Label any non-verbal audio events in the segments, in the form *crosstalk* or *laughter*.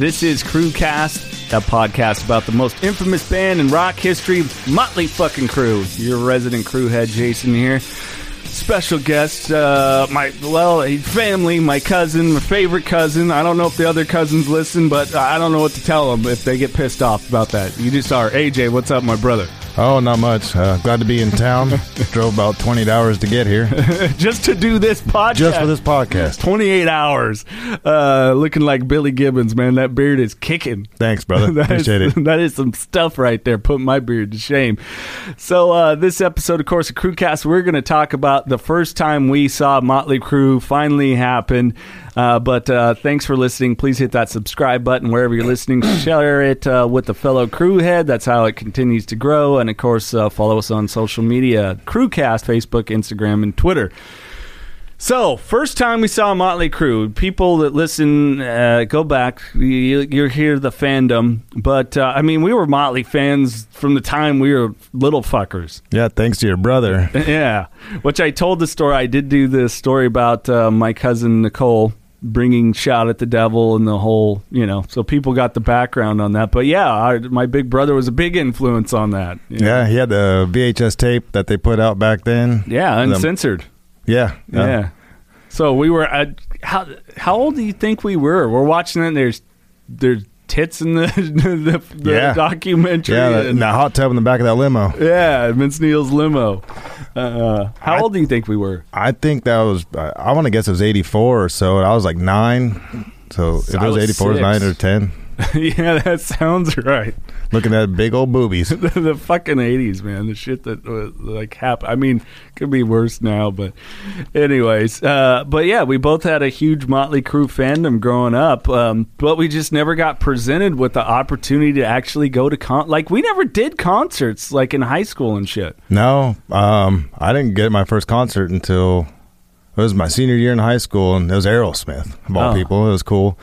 This is Crewcast, a podcast about the most infamous band in rock history, Motley fucking Crue. Your resident crew head, Jason here. Special guest, uh, my well, family, my cousin, my favorite cousin. I don't know if the other cousins listen, but I don't know what to tell them if they get pissed off about that. You just are AJ. What's up, my brother? Oh, not much. Uh, glad to be in town. *laughs* Drove about 28 hours to get here. *laughs* just to do this podcast. Just for this podcast. 28 hours. Uh, looking like Billy Gibbons, man. That beard is kicking. Thanks, brother. *laughs* That is- Appreciate it. That is some stuff right there, putting my beard to shame. So, uh, this episode, of course, of Crewcast, we're going to talk about the first time we saw Motley Crue finally happen. Uh, but uh, thanks for listening. Please hit that subscribe button wherever you're listening. *coughs* Share it uh, with a fellow crew head. That's how it continues to grow. And of course, uh, follow us on social media Crewcast, Facebook, Instagram, and Twitter. So, first time we saw Motley Crue, people that listen, uh, go back, you, you hear the fandom. But, uh, I mean, we were Motley fans from the time we were little fuckers. Yeah, thanks to your brother. *laughs* Yeah. Which I told the story. I did do the story about uh, my cousin Nicole bringing Shout at the Devil and the whole, you know, so people got the background on that. But yeah, I, my big brother was a big influence on that. you know. Yeah, he had the VHS tape that they put out back then. Yeah, The- uncensored. yeah. uh, Yeah. So we were at how how old do you think we were? We're watching it. and There's there's tits in *laughs* the the, the Yeah. documentary. Yeah, the, and- the hot tub in the back of that limo. yeah, Vince Neil's limo. Uh, how I- old do you think we were? I think that was, I, I want to guess it was 84 or so. I was like nine. So if it was, was 84, it was six. 9 or 10. *laughs* yeah, that sounds right. Looking at big old boobies. *laughs* the, the fucking eighties, man. The shit that was like happened. I mean, could be worse now, but anyways. Uh, but yeah, we both had a huge Motley Crue fandom growing up, um, but we just never got presented with the opportunity to actually go to con. Like we never did concerts like in high school and shit. No, um, I didn't get my first concert until it was my senior year in high school, and it was Aerosmith of all Oh. people. It was cool,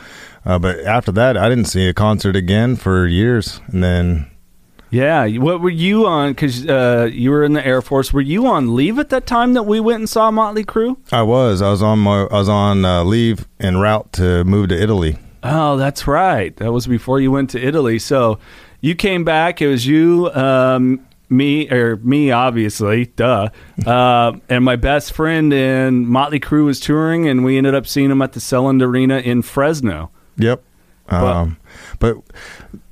uh, but after that, I didn't see a concert again for years. And then, Yeah, what were you on? Because uh, you were in the Air Force. Were you on leave at that time that we went and saw Motley Crue? I was I was on my I was on uh, leave en route to move to Italy. Oh, that's right. That was before you went to Italy. So you came back. It was you, um, me, or me, obviously, duh, uh, and my best friend. in Motley Crue was touring, and we ended up seeing them at the Selland Arena in Fresno. Yep. Um, but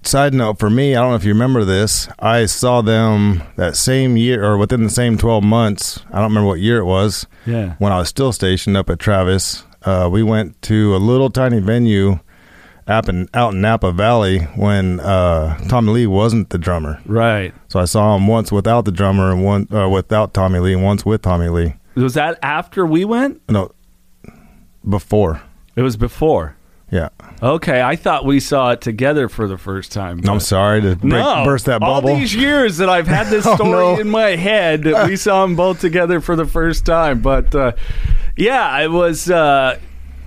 side note for me, I don't know if you remember this. I saw them that same year, or within the same twelve months. I don't remember what year it was. Yeah. when I was still stationed up at Travis, uh, we went to a little tiny venue up in, out in Napa Valley when uh, Tommy Lee wasn't the drummer. Right. So I saw him once without the drummer and one uh, without Tommy Lee, and once with Tommy Lee. Was that after we went? No, before. It was before. Yeah. Okay, I thought we saw it together for the first time. I'm sorry to break, no, burst that bubble. all these years that I've had *laughs* this Oh, story no. in my head, that we *laughs* saw them both together for the first time. But uh, yeah, it was. Uh,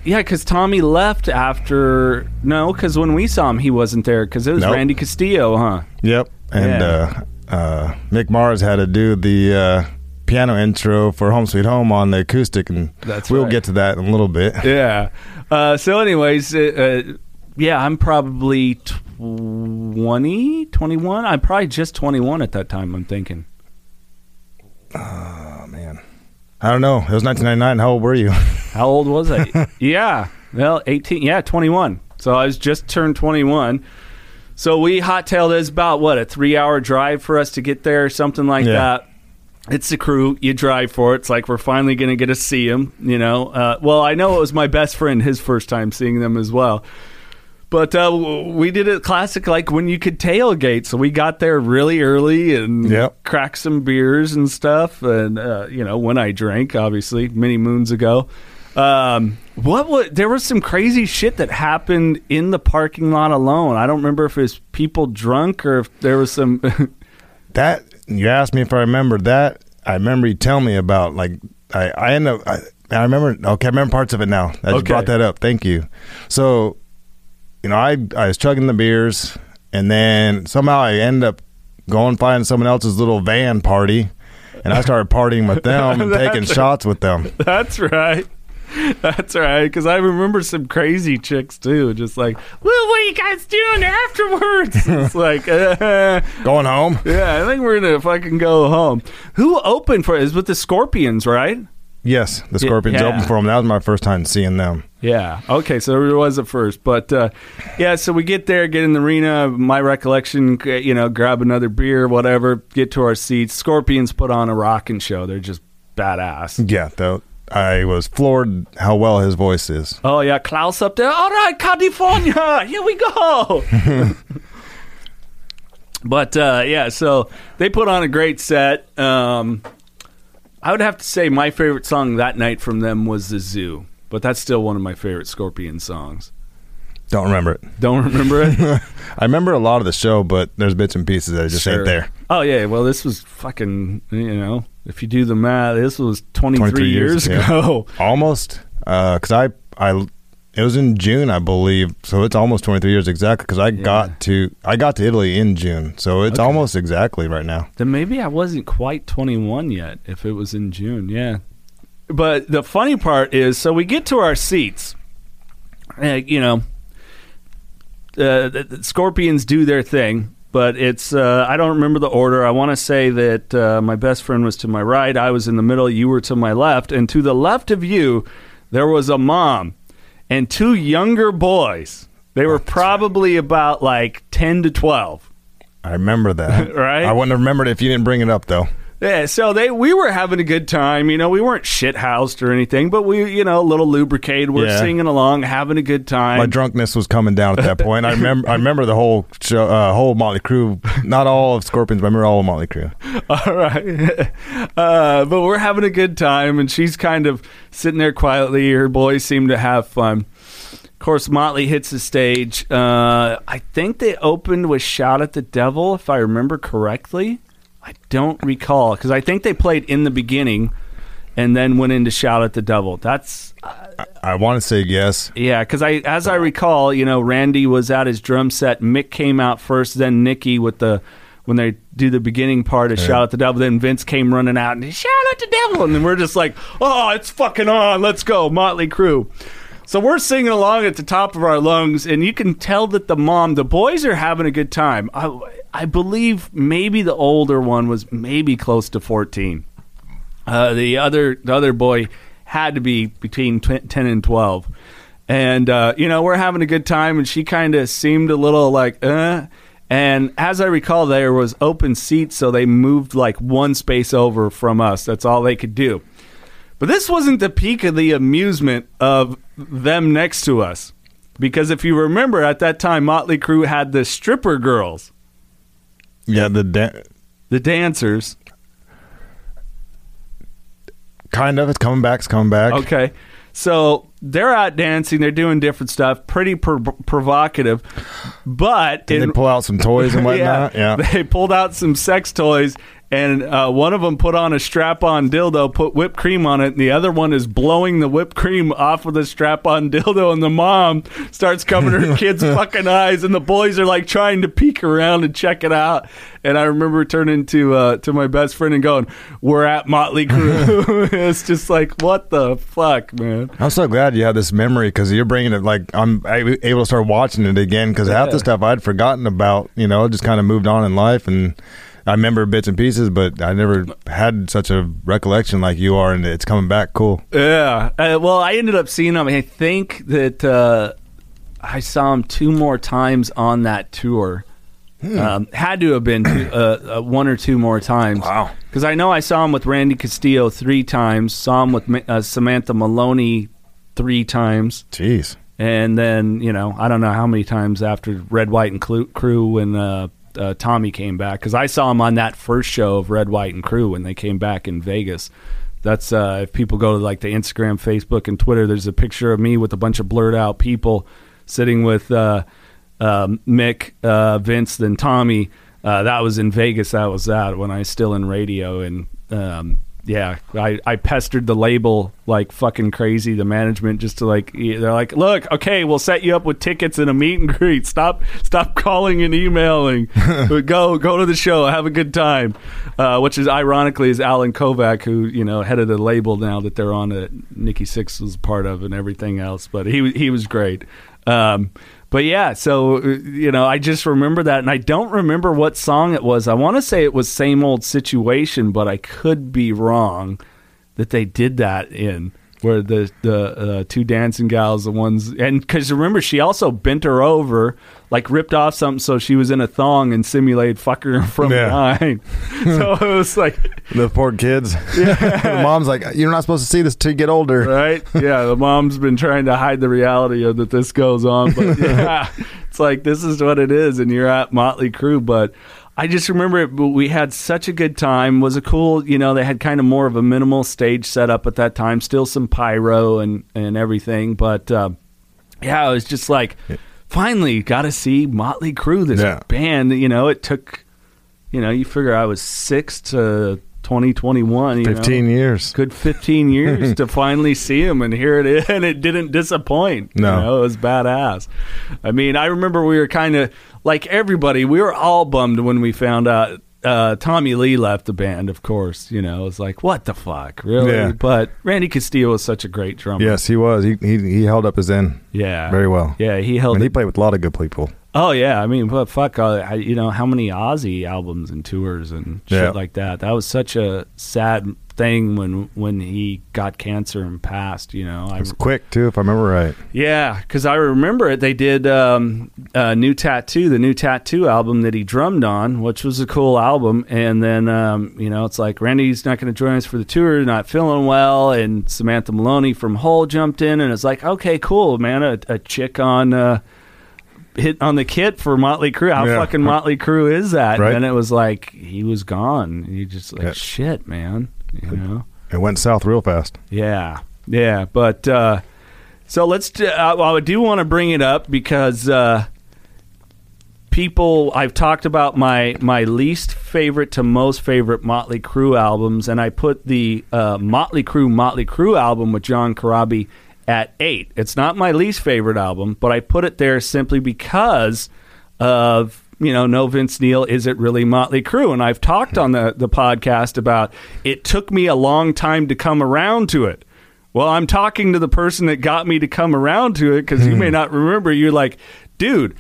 yeah, because Tommy left after. No, because when we saw him, he wasn't there. Because it was Nope. Randy Castillo, huh? Yep. And Yeah. uh, uh, Mick Mars had to do the uh, piano intro for Home Sweet Home on the acoustic, and That's we'll right. get to that in a little bit. *laughs* Yeah. Uh, so, anyways, uh, uh, yeah, I'm probably 20, 21. I'm probably just 21 at that time. I'm thinking. Oh man, I don't know. It was 1999. How old were you? *laughs* How old was I? yeah. Well, 18. Yeah, 21. So I was just turned 21. So we hot-tailed it. It's about, what, a three-hour drive for us to get there or something like Yeah. that. It's the crew. You drive for it. It's like we're finally going to get to see him, you know. Uh, well, I know it was my best friend, his first time seeing them as well. But uh, we did it classic, like when you could tailgate. So we got there really early and Yep. cracked some beers and stuff. And uh, you know, when I drank, obviously, many moons ago. Um, what was there was some crazy shit that happened in the parking lot alone. I don't remember if it was people drunk or if there was some. *laughs* That you asked me if I remember that. I remember you telling me about like I I end up I, I remember okay I remember parts of it now. I just Okay. brought that up. Thank you. So you know I I was chugging the beers and then somehow I end up going find someone else's little van party and I started partying with them and *laughs* taking shots with them. That's right. *laughs* That's right, because I remember some crazy chicks too, just like, well, what are you guys doing afterwards? *laughs* it's like, uh, *laughs* Going home? yeah, I think we're gonna fucking go home. Who opened for? Is with the Scorpions, right? Yes, the Scorpions yeah. opened for them. That was my first time seeing them. Yeah. Okay. So it was a first, but uh, yeah. So we get there, get in the arena. My recollection, you know, grab another beer, whatever. Get to our seats. Scorpions put on a rocking show. They're just badass. Yeah, though I was floored how well his voice is. Oh yeah, Klaus up there. All right, California, here we go. *laughs* but uh, yeah, so they put on a great set. Um, I would have to say my favorite song that night from them was "The Zoo," but that's still one of my favorite Scorpion songs. Don't remember it. Don't remember it. *laughs* I remember a lot of the show, but there's bits and pieces that just Sure. ain't there. Oh yeah, well this was fucking you know if you do the math, this was twenty three 23 years, years, yeah. ago. *laughs* Almost, because I, I, it was in June, I believe. So it's almost 23 years exactly. Because I got to, I got to Italy in June, so it's Okay. almost exactly right now. Then maybe I wasn't quite twenty one yet. If it was in June, yeah. But the funny part is, so we get to our seats. Uh, you know, uh, the, the Scorpions do their thing, but it's uh, I don't remember the order. I want to say that uh, my best friend was to my right, I was in the middle, you were to my left, and to the left of you, there was a mom and two younger boys. They were probably about like ten to twelve. I remember that. *laughs* Right? I wouldn't have remembered it if you didn't bring it up, though. Yeah, so they we were having a good time. You know, we weren't shit housed or anything, but we, you know, a little lubricated. We're Yeah. singing along, having a good time. My drunkenness was coming down at that point. I remember, I remember the whole show, uh, whole Motley Crue. Not all of Scorpions, but I remember all of Motley Crue. *laughs* All right. *laughs* Uh, but we're having a good time, and she's kind of sitting there quietly. Her boys seem to have fun. Of course, Motley hits the stage. Uh, I think they opened with Shout at the Devil, if I remember correctly. I don't recall, because I think they played in the beginning and then went into Shout at the Devil. That's I want to say yes. Yeah, because I, as I recall, you know, Randy was at his drum set. Mick came out first, then Nikki with the when they do the beginning part of "Shout at the Devil." Then Vince came running out and "Shout at the Devil," and then we're just like, "Oh, it's fucking on! Let's go, Motley Crue." So we're singing along at the top of our lungs, and you can tell that the mom, the boys are having a good time. I, I believe maybe the older one was maybe close to fourteen. Uh, the other the other boy had to be between tw- 10 and 12 and uh, you know we're having a good time and she kind of seemed a little like uh and as i recall there was open seats so they moved like one space over from us. That's all they could do. But this wasn't the peak of the amusement of them next to us because if you remember at that time motley crue had the stripper girls Yeah, the da- the dancers kind of. It's coming back. It's coming back. Okay. So they're out dancing, they're doing different stuff, pretty pro- provocative. But Did in- they pull out some toys and *laughs* whatnot? yeah. they pulled out some sex toys, and uh, one of them put on a strap-on dildo, put whipped cream on it, and the other one is blowing the whipped cream off of the strap-on *laughs* dildo, and the mom starts covering her *laughs* kid's fucking eyes, and the boys are like trying to peek around and check it out. And I remember turning to uh, to my best friend and going, "We're at Motley *laughs* Crue." it's just like, what the fuck, man. I'm so glad you have this memory because you're bringing it. Like I'm able to start watching it again because half the stuff I'd forgotten about. You know, just kind of moved on in life, and I remember bits and pieces, but I never had such a recollection like you are, and it's coming back. Cool. Yeah. Uh, well, I ended up seeing him. I think that uh, I saw him two more times on that tour. Um, had to have been two, uh, uh, one or two more times. Wow. Because I know I saw him with Randy Castillo three times. Saw him with uh, Samantha Maloney three times, Jeez. and then you know I don't know how many times after Red, White, and Clu- Crue when uh, Tommy came back. Because I saw him on that first show of Red, White, and Crue when they came back in Vegas. That's uh, if people go to like the Instagram, Facebook, and Twitter. There's a picture of me with a bunch of blurred out people sitting with uh, um, Mick, uh, Vince, then Tommy. Uh, that was in Vegas. That was that when I was still in radio, and um, yeah, I, I pestered the label like fucking crazy. The management just to like they're like, look, okay, we'll set you up with tickets and a meet and greet. Stop stop calling and emailing. *laughs* go go to the show, have a good time. Uh, which is ironically is Allen Kovac, who you know head of the label now that they're on that Nikki Sixx was part of and everything else. But he he was great. Um, but yeah, so uh, you know, I just remember that, and I don't remember what song it was. I want to say it was "Same Old Situation," but I could be wrong that they did that in where the the uh, two dancing gals, the ones, and because remember she also bent her over, like ripped off something so she was in a thong and simulated fucking from Yeah. behind. *laughs* so it was like, The poor kids. *laughs* *laughs* the mom's like, you're not supposed to see this till you get older. right? Yeah, the mom's been trying to hide the reality of that this goes on, but yeah, it's like this is what it is, and you're at Motley Crue, but. I just remember it, we had such a good time. Was a cool, you know, they had kind of more of a minimal stage setup at that time, still some pyro and and everything, but uh, yeah, it was just like finally got to see Motley Crue, this Yeah. band. You know, it took, you know, you figure I was six to twenty twenty one, you know? 15 years. good 15 *laughs* years to finally see him and here it is and it didn't disappoint No. you know, it was badass i mean i remember we were kind of like everybody we were all bummed when we found out uh, Tommy Lee left the band, of course. You know, it was like, what the fuck, really? Yeah. But Randy Castillo was such a great drummer. Yes, he was. He, he he held up his end yeah, very well. Yeah, he held. And he played with a lot of good people. oh yeah, I mean, but fuck, uh, you know how many Ozzy albums and tours and shit Yeah. like that. That was such a sad thing when when he got cancer and passed. You know, I It was quick too, if I remember right. Yeah, because I remember it. They did um, uh, new tattoo, the new tattoo album that he drummed on, which was a cool album. And then um, you know, it's like Randy's not going to join us for the tour, not feeling well, and Samantha Maloney from Hole jumped in, and it's like, okay, cool, man, a, a chick on. Uh, Hit on the kit for Motley Crue. How Yeah. fucking Motley Crue is that? Right. And then it was like he was gone. You just like Yeah. shit, man. You know. It went south real fast. Yeah, yeah, but uh, so let's. Uh, well, I do want to bring it up because uh, people. I've talked about my my least favorite to most favorite Motley Crue albums, and I put the uh, Motley Crue Motley Crue album with John Corabi at eight. It's not my least favorite album, but I put it there simply because of you know, no Vince Neil, is it really Motley Crue? And I've talked on the, the podcast about it took me a long time to come around to it. Well, I'm talking to the person that got me to come around to it because you may hmm. not remember. You're like, dude,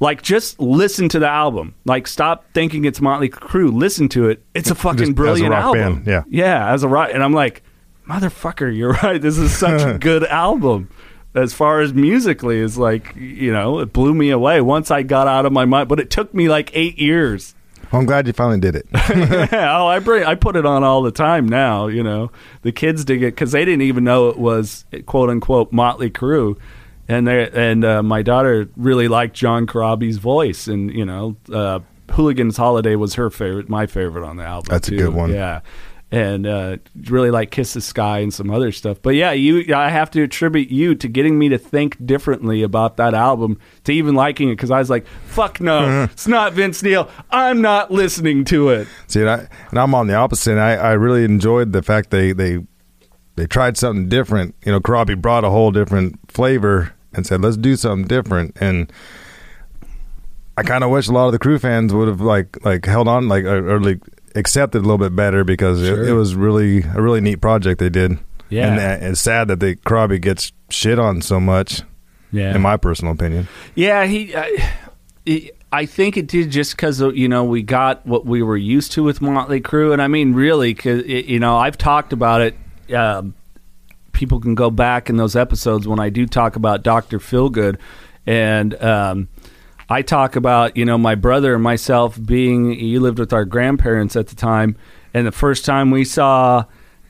like just listen to the album. Like stop thinking it's Motley Crue. Listen to it. It's a fucking a brilliant rock album. band, yeah. yeah, as a rock. And I'm like, motherfucker, you're right. This is such *laughs* a good album. As far as musically, is like you know, it blew me away once I got out of my mind. But it took me like eight years. Well, I'm glad you finally did it. *laughs* yeah, oh, I bring I put it on all the time now. You know, the kids dig it because they didn't even know it was quote unquote Motley Crue, and they and uh, my daughter really liked John Corabi's voice, and you know, uh, Hooligan's Holiday was her favorite, my favorite on the album. That's a good one. Yeah. And uh, really like Kiss the Sky and some other stuff, but yeah, you. I have to attribute you to getting me to think differently about that album, to even liking it, because I was like, "Fuck no, it's not Vince Neil. I'm not listening to it." See, and, I, and I'm on the opposite. And I, I really enjoyed the fact they they they tried something different. You know, Corabi brought a whole different flavor and said, "Let's do something different." And I kind of wish a lot of the crew fans would have like like held on, like or, or like accepted a little bit better because Sure. it, it was really a really neat project they did. Yeah. and uh, it's sad that they Corabi gets shit on so much. Yeah, In my personal opinion, yeah. He, I, he- I think it did just because you know we got what we were used to with Motley Crue, and I mean really, because you know I've talked about it. Um, people can go back in those episodes when I do talk about Doctor Feelgood, and um, I talk about you know my brother and myself being. You lived with our grandparents at the time, and the first time we saw.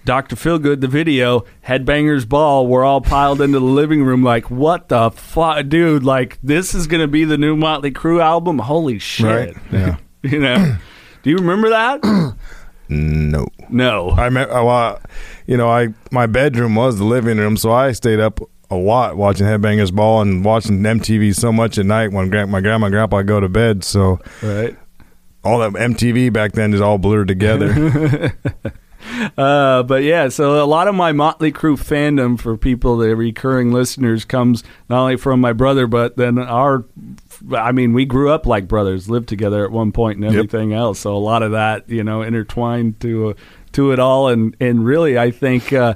Dr. Feelgood, the video, Headbangers Ball, we're all piled into the living room like, what the fuck, dude? Like, this is going to be the new Motley Crue album? Holy shit. right? Yeah. *laughs* you know? Do you remember that? *clears throat* no. No. I met, uh, well, you know, I my bedroom was the living room, so I stayed up a lot watching Headbangers Ball and watching MTV so much at night when my grandma and grandpa go to bed. So Right. all that MTV back then is all blurred together. *laughs* Uh, but yeah, so a lot of my Motley Crue fandom for people, the recurring listeners, comes not only from my brother, but then our. I mean, we grew up like brothers, lived together at one point, and Yep. everything else. So a lot of that, you know, intertwined to uh, to it all, and and really, I think. Uh,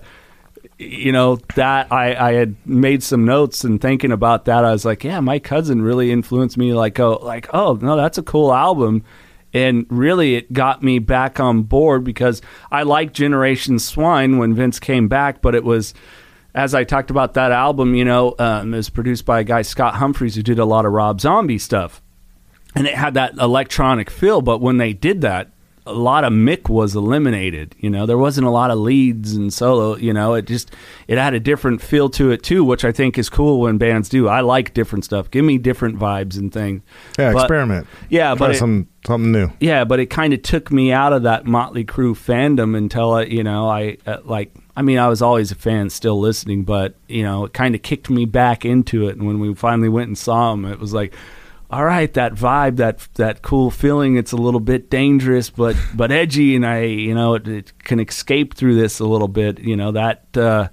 you know that I, I had made some notes and thinking about that I was like yeah my cousin really influenced me like oh like oh no that's a cool album. And really it got me back on board because I liked Generation Swine when Vince came back but it was as I talked about that album you know um, it was produced by a guy Scott Humphreys who did a lot of Rob Zombie stuff. And it had that electronic feel but when they did that a lot of Mick was eliminated. You know, there wasn't a lot of leads and solo. You know, it just it had a different feel to it too, which I think is cool when bands do. I like different stuff. Give me different vibes and things. Yeah, But- experiment. Yeah, Try but some something new. yeah, but it kind of took me out of that Motley Crue fandom until I, you know, I uh, like. I mean, I was always a fan, still listening, but you know, it kind of kicked me back into it. And when we finally went and saw them, it was like, all right, that vibe, that that cool feeling. It's a little bit dangerous, but but edgy, and I, you know, it, it can escape through this a little bit. You know, that uh,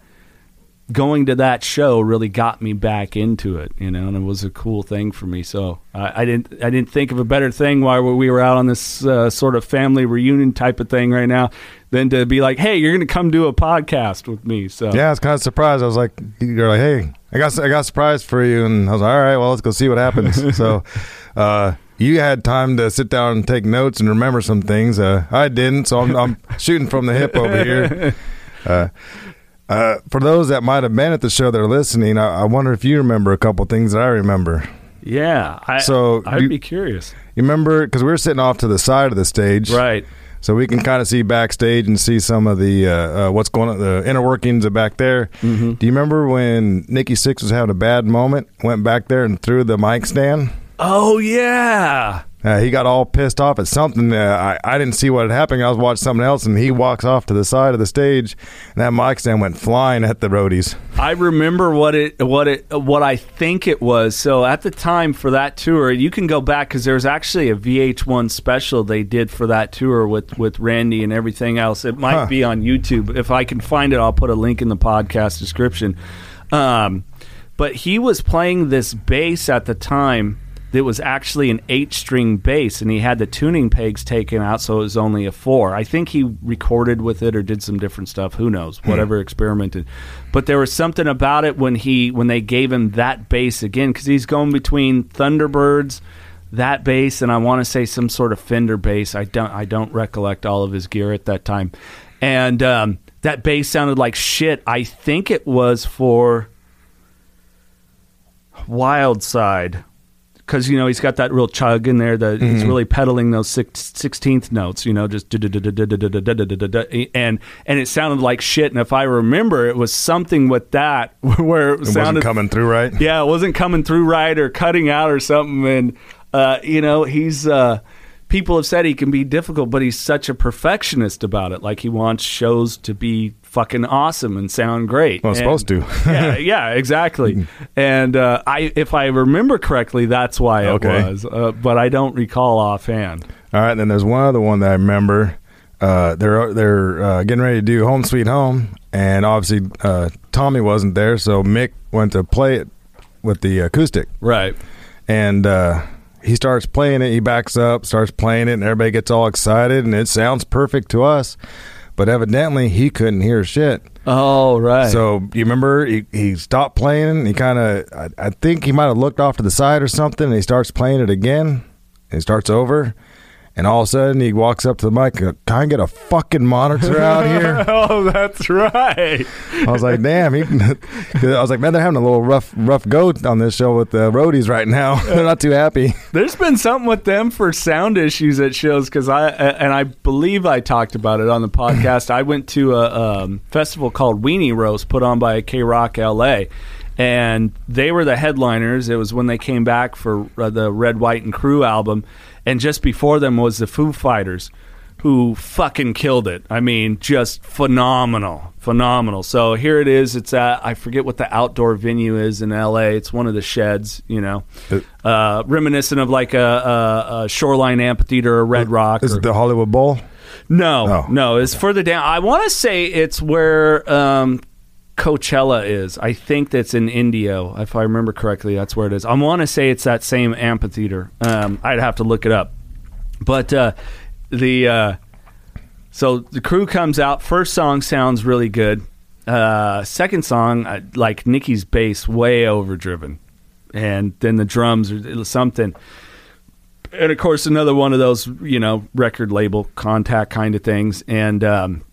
going to that show really got me back into it. You know, and it was a cool thing for me. So I, I didn't I didn't think of a better thing while we were out on this uh, sort of family reunion type of thing right now than to be like, hey, you're going to come do a podcast with me. So Yeah, I was kind of surprised. I was like, you're like, hey, I got I got a surprise for you, and I was like, all right, well, let's go see what happens. *laughs* so, uh, you had time to sit down and take notes and remember some things. Uh, I didn't, so I'm, I'm shooting from the hip over here. *laughs* Uh, uh, for those that might have been at the show that are listening, I, I wonder if you remember a couple things that I remember. yeah, I, So, I'd you- be curious. You remember because we were sitting off to the side of the stage, Right. So we can kind of see backstage and see some of the uh, uh, what's going on, the inner workings of back there. Mm-hmm. Do you remember when Nikki Sixx was having a bad moment? Went back there and threw the mic stand. Oh yeah. Uh, he got all pissed off at something. Uh, I I didn't see what had happened. I was watching something else, and he walks off to the side of the stage, and that mic stand went flying at the roadies. I remember what it what it what I think it was. So at the time for that tour, you can go back because there's actually a VH1 special they did for that tour with with Randy and everything else. It might Huh. be on YouTube. If I can find it, I'll put a link in the podcast description. Um, but he was playing this bass at the time. That was actually an eight-string bass, and he had the tuning pegs taken out, so it was only a four. I think he recorded with it or did some different stuff. Who knows? Whatever experimented, but there was something about it when he when they gave him that bass again because he's going between Thunderbirds, that bass, and I want to say some sort of Fender bass. I don't I don't recollect all of his gear at that time, and um, that bass sounded like shit. I think it was for Wild Side because you know he's got that real chug in there that he's really pedaling those six, 16th notes you know just and and it sounded like shit and if i remember it was something with that where it wasn't coming through right. yeah, it wasn't coming through right or cutting out or something. And uh, you know, he's uh, people have said he can be difficult, but he's such a perfectionist about it. Like he wants shows to be fucking awesome and sound great. Well, it's And- supposed to. *laughs* yeah, yeah, exactly. *laughs* And uh, I, if I remember correctly, that's why it Okay. was. Uh, but I don't recall offhand. All right, then there's one other one that I remember. Uh, they're they're uh, getting ready to do "Home Sweet Home," and obviously uh, Tommy wasn't there, so Mick went to play it with the acoustic, Right. and uh, he starts playing it. He backs up, starts playing it, and everybody gets all excited, and it sounds perfect to us. But evidently, he couldn't hear shit. Oh, right. So you remember he, he stopped playing. He kind of, I, I think he might have looked off to the side or something. And he starts playing it again. He starts over, and all of a sudden he walks up to the mic. Can I get a fucking monitor out here? *laughs* oh, that's right. I was like, damn. He, *laughs* I was like, man, they're having a little rough, rough go on this show with the roadies right now. *laughs* they're not too happy. There's been something with them for sound issues at shows because I and I believe I talked about it on the podcast. I went to a um, festival called Weenie Roast put on by KROQ LA, and they were the headliners. It was when they came back for uh, the Red, White, and Crue album, and just before them was the Foo Fighters. Who fucking killed it? I mean, just phenomenal, phenomenal. So here it is. It's at I forget what the outdoor venue is in L.A. It's one of the sheds, you know uh, reminiscent of like a, a, a shoreline amphitheater or Red Rock. Is or- is the Hollywood Bowl. No, Oh, no, it's further down. I want to say it's where um, Coachella is. I think that's in Indio, if I remember correctly. That's where it is. I want to say it's that same amphitheater. Um, I'd have to look it up, but uh, the uh, so the crew comes out. First song sounds really good. Uh, second song, like Nikki's bass, way overdriven, and then the drums are something and of course another one of those you know record label contact kind of things and um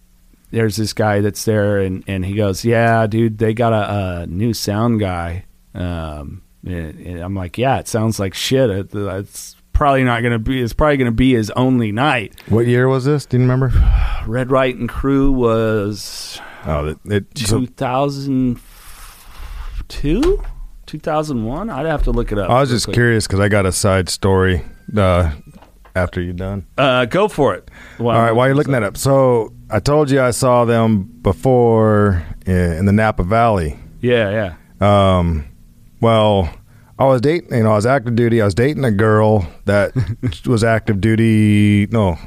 there's this guy that's there and and he goes yeah dude they got a, a new sound guy um and, and i'm like yeah it sounds like shit it, it's probably not gonna be it's probably gonna be his only night What year was this? Do you remember? *sighs* red white and crue was Oh, it, it 2002 2001 i'd have to look it up I was just quick. curious because I got a side story uh, after you're done. uh go for it Well, All right, while you're looking that up, so I told you I saw them before in, in the Napa Valley. yeah yeah Um, well, I was dating, you know, I was active duty. I was dating a girl that *laughs* was active duty. No,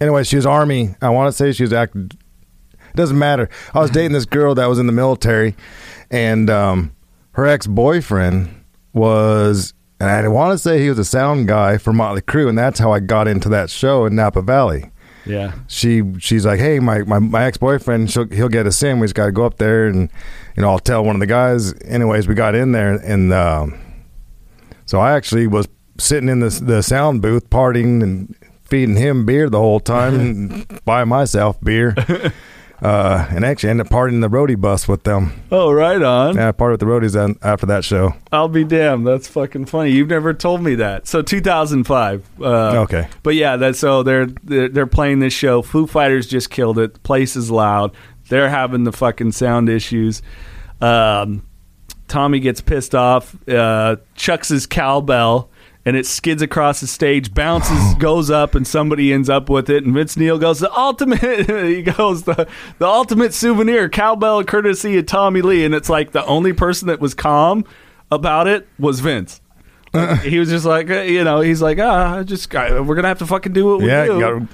anyway, she was army. I want to say she was active. It doesn't matter. I was dating this girl that was in the military, and um, her ex boyfriend was, and I want to say he was a sound guy for Motley Crue, and that's how I got into that show in Napa Valley yeah she she's like, hey, my my, my ex boyfriend, he'll get us in. We just got to go up there, and you know, I'll tell one of the guys. Anyways, we got in there, and um, so I actually was sitting in the the sound booth, partying and feeding him beer the whole time, *laughs* and buying myself beer. *laughs* Uh, and actually ended up partying in the roadie bus with them. Oh, right on. Yeah, I partied with the roadies after that show. I'll be damned. That's fucking funny. You've never told me that. So 2005. Uh, Okay. But yeah, that's so they're, they're they're playing this show. Foo Fighters just killed it. The place is loud. They're having the fucking sound issues. Um, Tommy gets pissed off. Uh, chucks his cowbell. And it skids across the stage, bounces, *sighs* goes up, and somebody ends up with it. And Vince Neil goes, "The ultimate," *laughs* he goes, "the the ultimate souvenir, cowbell, courtesy of Tommy Lee." And it's like the only person that was calm about it was Vince. Like, *laughs* he was just like, uh, you know, he's like, ah, I just I, we're gonna have to fucking do what we Yeah, do.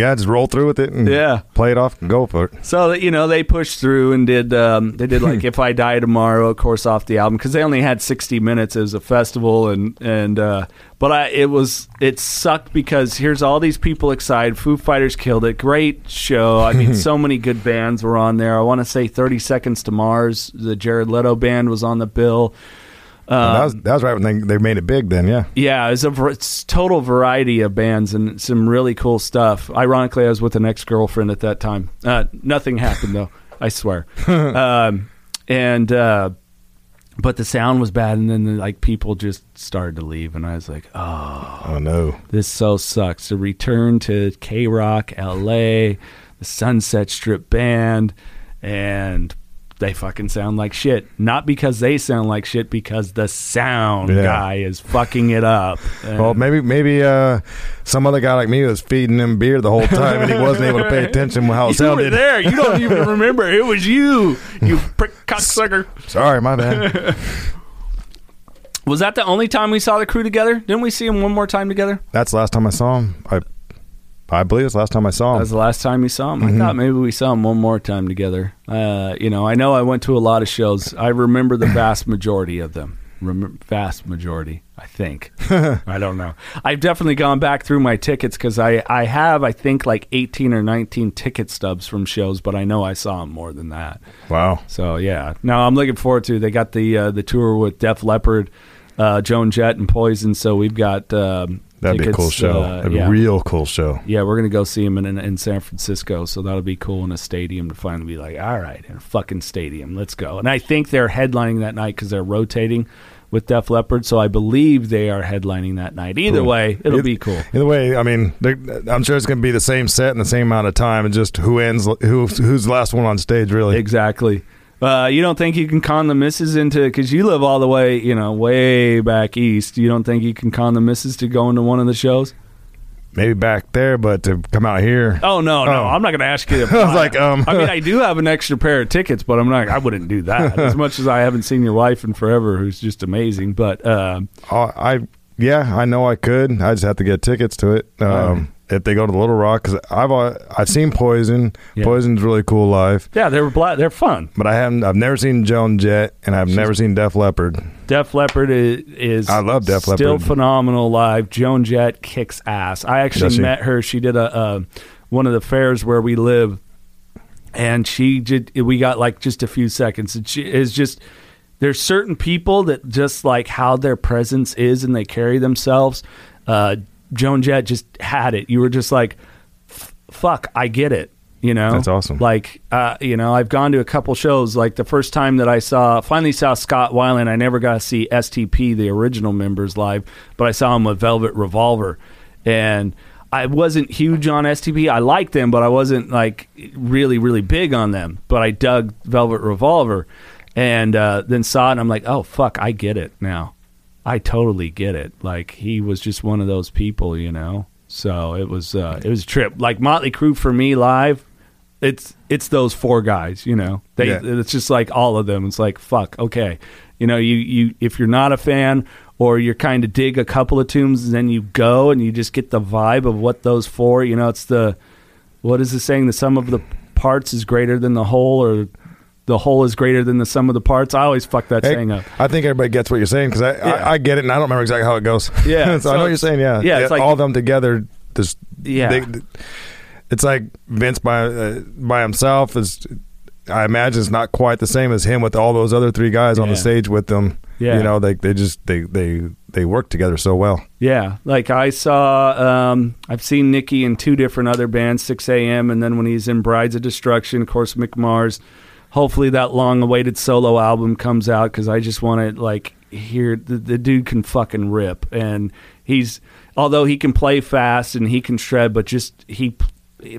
Yeah, just roll through with it and Yeah. play it off and go for it. So you know, they pushed through and did um, they did like *laughs* "If I Die Tomorrow," of course, off the album because they only had sixty minutes as a festival and and uh, but I it was it sucked because here's all these people excited. Foo Fighters killed it, great show. I mean, *laughs* so many good bands were on there. I want to say Thirty Seconds to Mars, the Jared Leto band was on the bill. Um, that was that was right when they, they made it big. Then yeah. Yeah, it's a it's total variety of bands and some really cool stuff. Ironically, I was with an ex girlfriend at that time. Uh, nothing happened though, I swear. *laughs* um, and uh, but the sound was bad, and then like people just started to leave, and I was like, oh, Oh no. this so sucks. To return to KROQ, L.A., the Sunset Strip band, and they fucking sound like shit. Not because they sound like shit, because the sound Yeah. guy is fucking it up. *laughs* Well, maybe maybe uh, some other guy like me was feeding him beer the whole time, and he wasn't able to pay attention to how it *laughs* you were there. You don't even *laughs* remember. It was you, you prick cocksucker. Sorry, my bad. Was that the only time we saw the crew together? Didn't we see them one more time together? That's the last time I saw him. I I believe it's the last time I saw That him. was the last time you saw him. I Mhm. thought maybe we saw him one more time together. Uh, you know, I know I went to a lot of shows. I remember the vast majority of them. Rem- vast majority, I think. *laughs* I don't know. I've definitely gone back through my tickets because I, I have, I think, like 18 or 19 ticket stubs from shows, but I know I saw them more than that. Wow. So yeah, no, I'm looking forward to. They got the uh, the tour with Def Leppard, uh, Joan Jett, and Poison. So we've got um, That'd be a cool show. uh, That'd be yeah. a real cool show. Yeah, we're gonna go see him in, in in San Francisco, so that'll be cool in a stadium to finally be like, all right, in a fucking stadium, let's go. And I think they're headlining that night because they're rotating with Def Leppard, so I believe they are headlining that night. Either Cool. way, it'll Either- be cool. Either way, I mean, I'm sure it's going to be the same set in the same amount of time, and just who ends, who who's the last one on stage, really. Exactly. Uh, you don't think you can con the misses into because you live all the way, you know, way back east. You don't think you can con the misses to go into one of the shows? Maybe back there, but to come out here, Oh no, no, Oh. I'm not going to ask you. To *laughs* I was like, um, I mean, *laughs* I do have an extra pair of tickets, but I'm not. I wouldn't do that *laughs* as much as I haven't seen your wife in forever, who's just amazing. But um, I, I yeah, I know I could. I just have to get tickets to it. Um, if they go to the Little Rock because I've I've seen Poison. Yeah. Poison's really cool live, Yeah, they were black. They're fun. but I haven't. I've never seen Joan Jett, and I've never seen Def Leppard. Def Leppard is, is I love Def Leppard. still phenomenal live. Joan Jett kicks ass. I Does actually she? met her. She did a, a one of the fairs where we live, and she did. We got like just a few seconds, and she is just. There's certain people that just like how their presence is and they carry themselves. Uh, Joan Jett just had it. You were just like, fuck, I get it. You know, That's awesome. Like, uh, you know, I've gone to a couple shows. Like the first time that I saw, finally saw Scott Weiland. I never got to see STP, the original members, live, but I saw him with Velvet Revolver, and I wasn't huge on STP. I liked them, but I wasn't like really, really big on them. But I dug Velvet Revolver, and uh, then saw it, and I'm like, oh fuck, I get it now. I totally get it. Like he was just one of those people, you know. So it was uh, it was a trip. Like Motley Crue for me live, it's it's those four guys, you know. They Yeah. it's just like all of them. It's like fuck, okay. You know, you you if you're not a fan or you're kind of dig a couple of tunes, then you go and you just get the vibe of what those four. You know, it's the what is the saying? The sum of the parts is greater than the whole, or the whole is greater than the sum of the parts. I always fuck that Hey, saying up. I think everybody gets what you're saying because I, Yeah. I I get it and I don't remember exactly how it goes. Yeah, so, *laughs* so I know what you're saying. Yeah, yeah, it's like- all of them together. Just Yeah. they- it's like Vince by uh, by himself is. I imagine it's not quite the same as him with all those other three guys on the stage with them. Yeah. you know they they just they they they work together so well. Yeah, like I saw, um, I've seen Nikki in two different other bands, Sixx:A.M., and then when he's in Brides of Destruction, of course, Mick Mars. Hopefully, that long-awaited solo album comes out because I just want to like hear the, the dude can fucking rip, and he's although he can play fast and he can shred, but just he.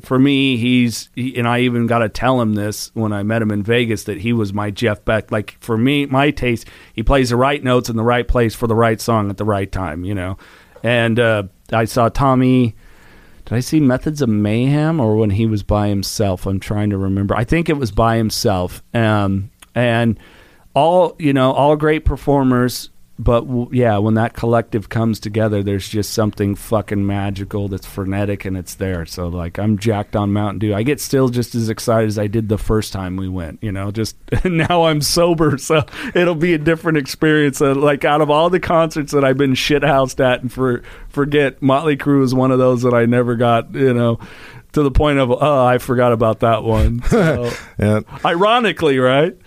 For me, he's he, and I even got to tell him this when I met him in Vegas that he was my Jeff Beck. Like for me, my taste, he plays the right notes in the right place for the right song at the right time. You know, and uh, I saw Tommy. Did I see Methods of Mayhem or when he was by himself? I'm trying to remember. I think it was by himself. Um, and all you know, all great performers. But w- yeah, when that collective comes together, there's just something fucking magical that's frenetic and it's there. So like, I'm jacked on Mountain Dew. I get still just as excited as I did the first time we went. You know, just *laughs* now I'm sober, *laughs* so it'll be a different experience. Uh, like out of all the concerts that I've been shithoused at, and for forget Motley Crue is one of those that I never got. You know. To the point of, oh, I forgot about that one. *laughs* So, Yeah, ironically, right?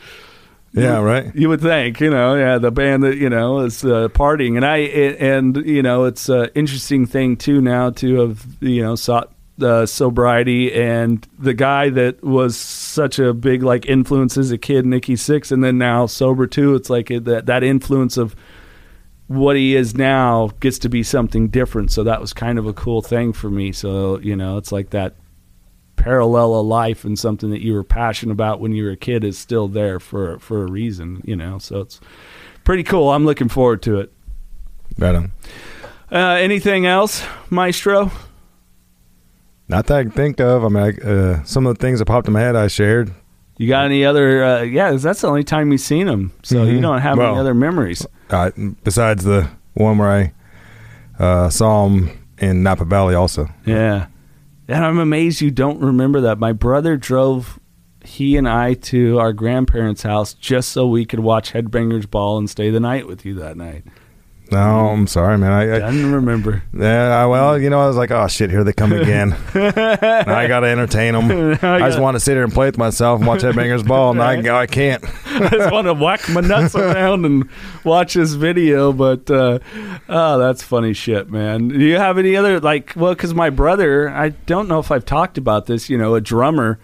Yeah, right. You would think, you know, yeah, the band that you know is uh, partying, and I and you know it's an interesting thing too now to have you know sought uh, sobriety and the guy that was such a big like influence as a kid, Nikki Sixx, and then now sober too. It's like it, that that influence of what he is now gets to be something different. So that was kind of a cool thing for me. So you know, it's like that parallel of life and something that you were passionate about when you were a kid is still there for for a reason, you know. So it's pretty cool. I'm looking forward to it. Right on. Uh, anything else, Maestro? Not that I can think of. I mean, I, uh, some of the things that popped in my head, I shared. You got any other? Uh, yeah, that's the only time you've seen him, so you Mhm. don't have any other memories. Besides the one where I uh, saw him in Napa Valley, also. Yeah, and I'm amazed you don't remember that. My brother drove he and I to our grandparents' house just so we could watch Headbangers Ball and stay the night with you that night. No, I'm sorry, man. I, I Doesn't remember. yeah, I- well, you know, I was like, oh shit, here they come again. *laughs* I got to entertain them. *laughs* I, just gotta- want to sit here and play with myself and watch Headbangers *laughs* Ball, and I, I can't. I just want to whack my nuts around and watch this video, but uh, oh, that's funny shit, man. Do you have any other like? Well, because my brother, I don't know if I've talked about this. You know, a drummer.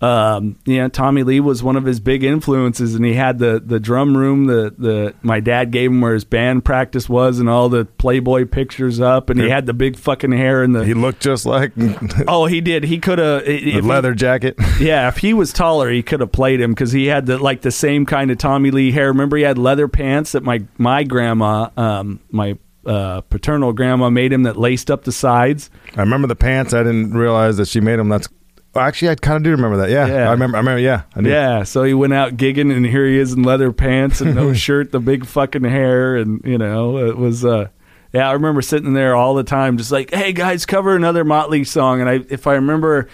Um, yeah, Tommy Lee was one of his big influences, and he had the the drum room. that the my dad gave him where his band practice was, and all the Playboy pictures up, and he had the big fucking hair and the. He looked just like *laughs* oh, he did. He could have leather jacket. *laughs* yeah, if he was taller, he could have played him because he had the like the same kind of Tommy Lee hair. Remember, he had leather pants that my my grandma, um, my uh, paternal grandma, made him that laced up the sides. I remember the pants. I didn't realize that she made them. That's actually, I kind of do remember that. Yeah, Yeah. I remember. I remember. Yeah, I do. Yeah, so he went out gigging, and here he is in leather pants and no *laughs* shirt, the big fucking hair, and you know it was uh, Yeah, I remember sitting there all the time, just like, "Hey guys, cover another Motley song." And I, if I remember,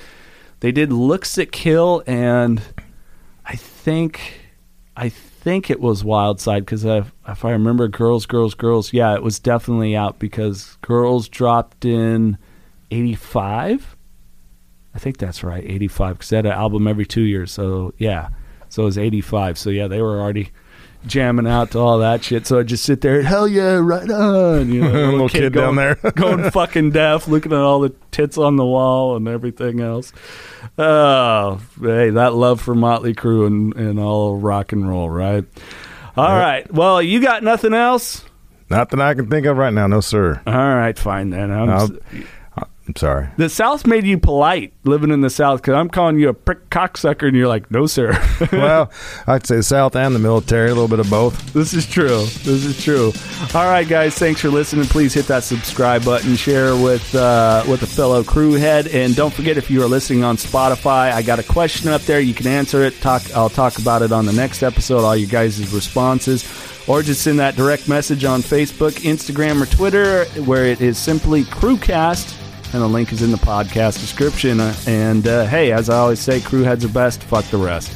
they did "Looks That Kill," and I think, I think it was Wild Side because if, if I remember, "Girls, Girls, Girls," yeah, it was definitely out because "Girls" dropped in '85. I think that's right, '85 because they had an album every two years. So yeah, so it was '85. So yeah, they were already jamming out to all that shit. So I just sit there, hell yeah, right on. You know, *laughs* little, Little kid down going- there. *laughs* going fucking deaf, looking at all the tits on the wall and everything else. Oh, hey, that love for Motley Crue and, and all rock and roll, right? All right. Well, you got nothing else? Not that I can think of right now. No, sir. All right, fine then. I'm I'm sorry. the South made you polite living in the South because I'm calling you a prick cocksucker and you're like, no, sir. *laughs* well, I'd say the South and the military, a little bit of both. This is true. This is true. All right, guys. Thanks for listening. Please hit that subscribe button. Share with uh, with a fellow Crue head, and don't forget if you are listening on Spotify, I got a question up there. You can answer it. Talk. I'll talk about it on the next episode. All you guys' responses, or just send that direct message on Facebook, Instagram, or Twitter, where it is simply Cruecast. And the link is in the podcast description. Uh, And uh, hey, as I always say, Crue heads are best. Fuck the rest.